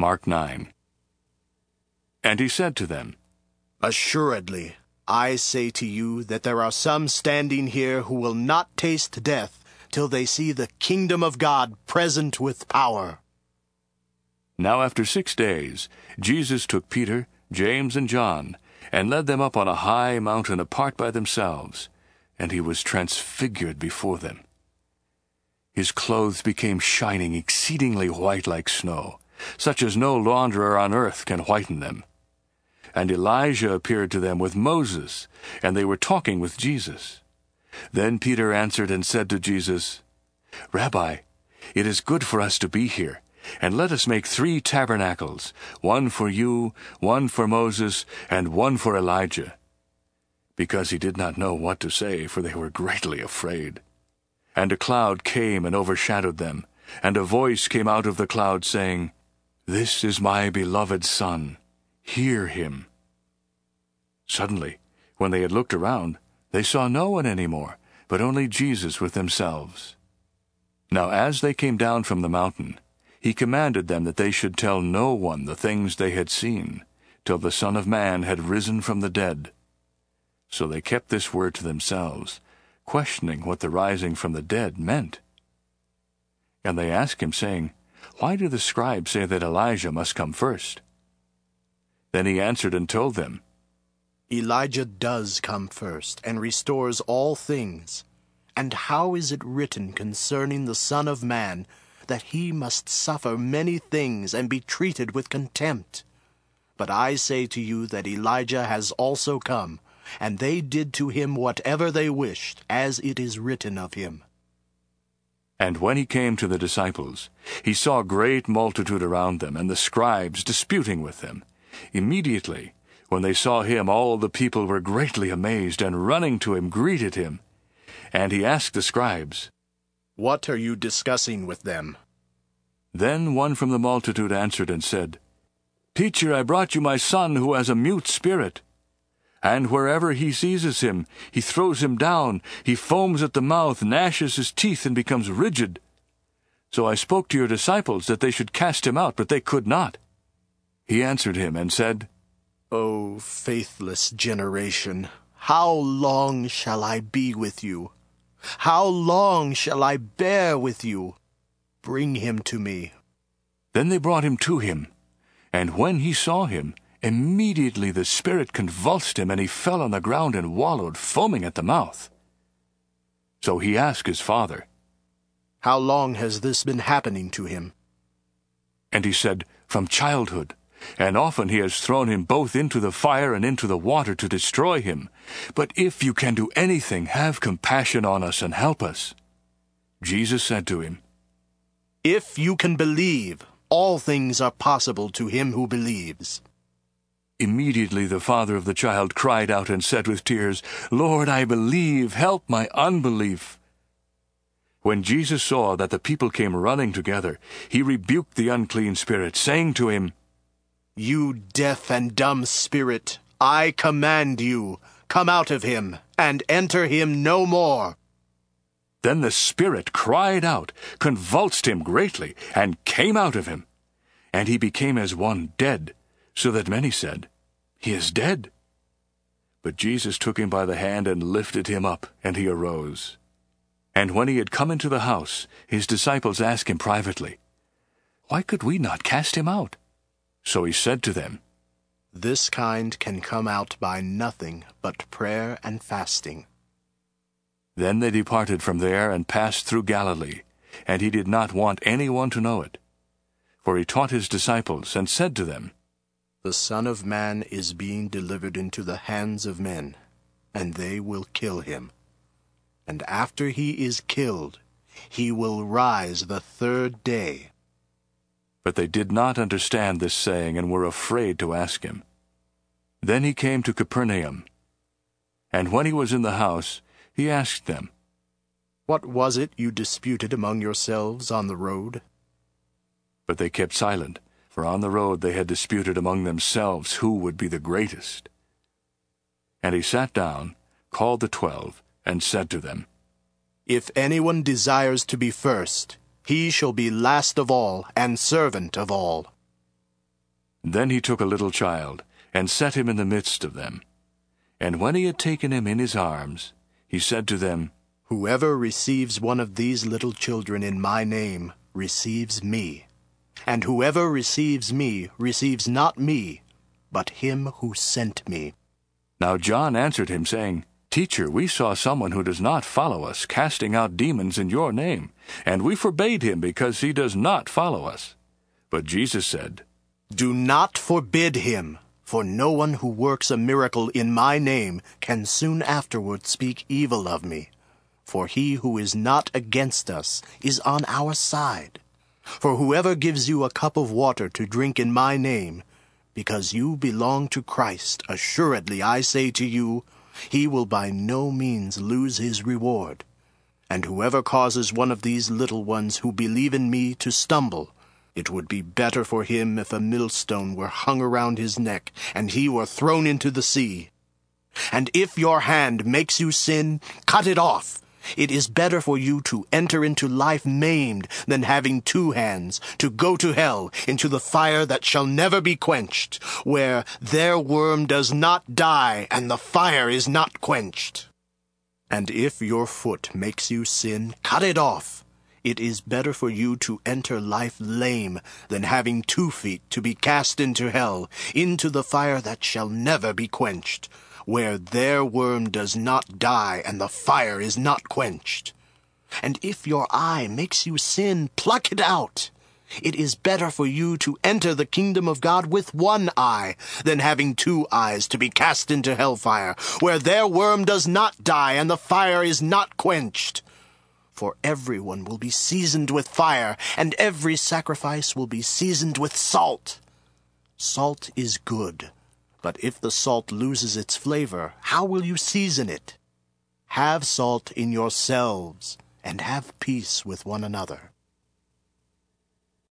Mark 9. And he said to them, Assuredly, I say to you that there are some standing here who will not taste death till they see the kingdom of God present with power. Now after six days, Jesus took Peter, James, and John, and led them up on a high mountain apart by themselves, and he was transfigured before them. His clothes became shining exceedingly white like snow, such as no launderer on earth can whiten them. And Elijah appeared to them with Moses, and they were talking with Jesus. Then Peter answered and said to Jesus, Rabbi, it is good for us to be here, and let us make three tabernacles, one for you, one for Moses, and one for Elijah. Because he did not know what to say, for they were greatly afraid. And a cloud came and overshadowed them, and a voice came out of the cloud saying, This is my beloved Son, hear him. Suddenly, when they had looked around, they saw no one any more, but only Jesus with themselves. Now as they came down from the mountain, he commanded them that they should tell no one the things they had seen, till the Son of Man had risen from the dead. So they kept this word to themselves, questioning what the rising from the dead meant. And they asked him, saying, Why do the scribes say that Elijah must come first? Then he answered and told them, Elijah does come first and restores all things. And how is it written concerning the Son of Man that he must suffer many things and be treated with contempt? But I say to you that Elijah has also come, and they did to him whatever they wished, as it is written of him. And when he came to the disciples, he saw a great multitude around them, and the scribes disputing with them. Immediately, when they saw him, all the people were greatly amazed, and running to him greeted him. And he asked the scribes, What are you discussing with them? Then one from the multitude answered and said, Teacher, I brought you my son who has a mute spirit. And wherever he seizes him, he throws him down. He foams at the mouth, gnashes his teeth, and becomes rigid. So I spoke to your disciples that they should cast him out, but they could not. He answered him and said, O faithless generation, how long shall I be with you? How long shall I bear with you? Bring him to me. Then they brought him to him. And when he saw him, immediately the spirit convulsed him, and he fell on the ground and wallowed, foaming at the mouth. So he asked his father, How long has this been happening to him? And he said, From childhood and often he has thrown him both into the fire and into the water to destroy him. But if you can do anything, have compassion on us and help us. Jesus said to him, If you can believe, all things are possible to him who believes. Immediately the father of the child cried out and said with tears, Lord, I believe, help my unbelief. When Jesus saw that the people came running together, he rebuked the unclean spirit, saying to him, you deaf and dumb spirit, I command you, come out of him, and enter him no more. Then the spirit cried out, convulsed him greatly, and came out of him. And he became as one dead, so that many said, He is dead. But Jesus took him by the hand and lifted him up, and he arose. And when he had come into the house, his disciples asked him privately, Why could we not cast him out? So he said to them, This kind can come out by nothing but prayer and fasting. Then they departed from there and passed through Galilee, and he did not want anyone to know it. For he taught his disciples and said to them, The Son of Man is being delivered into the hands of men, and they will kill him. And after he is killed, he will rise the third day. But they did not understand this saying and were afraid to ask him. Then he came to Capernaum. And when he was in the house, he asked them, What was it you disputed among yourselves on the road? But they kept silent, for on the road they had disputed among themselves who would be the greatest. And he sat down, called the twelve, and said to them, If anyone desires to be first, he shall be last of all and servant of all. Then he took a little child, and set him in the midst of them. And when he had taken him in his arms, he said to them, Whoever receives one of these little children in my name receives me. And whoever receives me receives not me, but him who sent me. Now John answered him, saying, Teacher, we saw someone who does not follow us casting out demons in your name, and we forbade him because he does not follow us. But Jesus said, Do not forbid him, for no one who works a miracle in my name can soon afterward speak evil of me. For he who is not against us is on our side. For whoever gives you a cup of water to drink in my name, because you belong to Christ, assuredly I say to you, he will by no means lose his reward. And whoever causes one of these little ones who believe in me to stumble, it would be better for him if a millstone were hung around his neck, and he were thrown into the sea. And if your hand makes you sin, cut it off. It is better for you to enter into life maimed than having two hands, to go to hell, into the fire that shall never be quenched, where their worm does not die, and the fire is not quenched. And if your foot makes you sin, cut it off. It is better for you to enter life lame than having two feet to be cast into hell, into the fire that shall never be quenched where their worm does not die and the fire is not quenched. And if your eye makes you sin, pluck it out. It is better for you to enter the kingdom of God with one eye than having two eyes to be cast into hellfire, where their worm does not die and the fire is not quenched. For everyone will be seasoned with fire, and every sacrifice will be seasoned with salt. Salt is good but if the salt loses its flavor, how will you season it? Have salt in yourselves, and have peace with one another.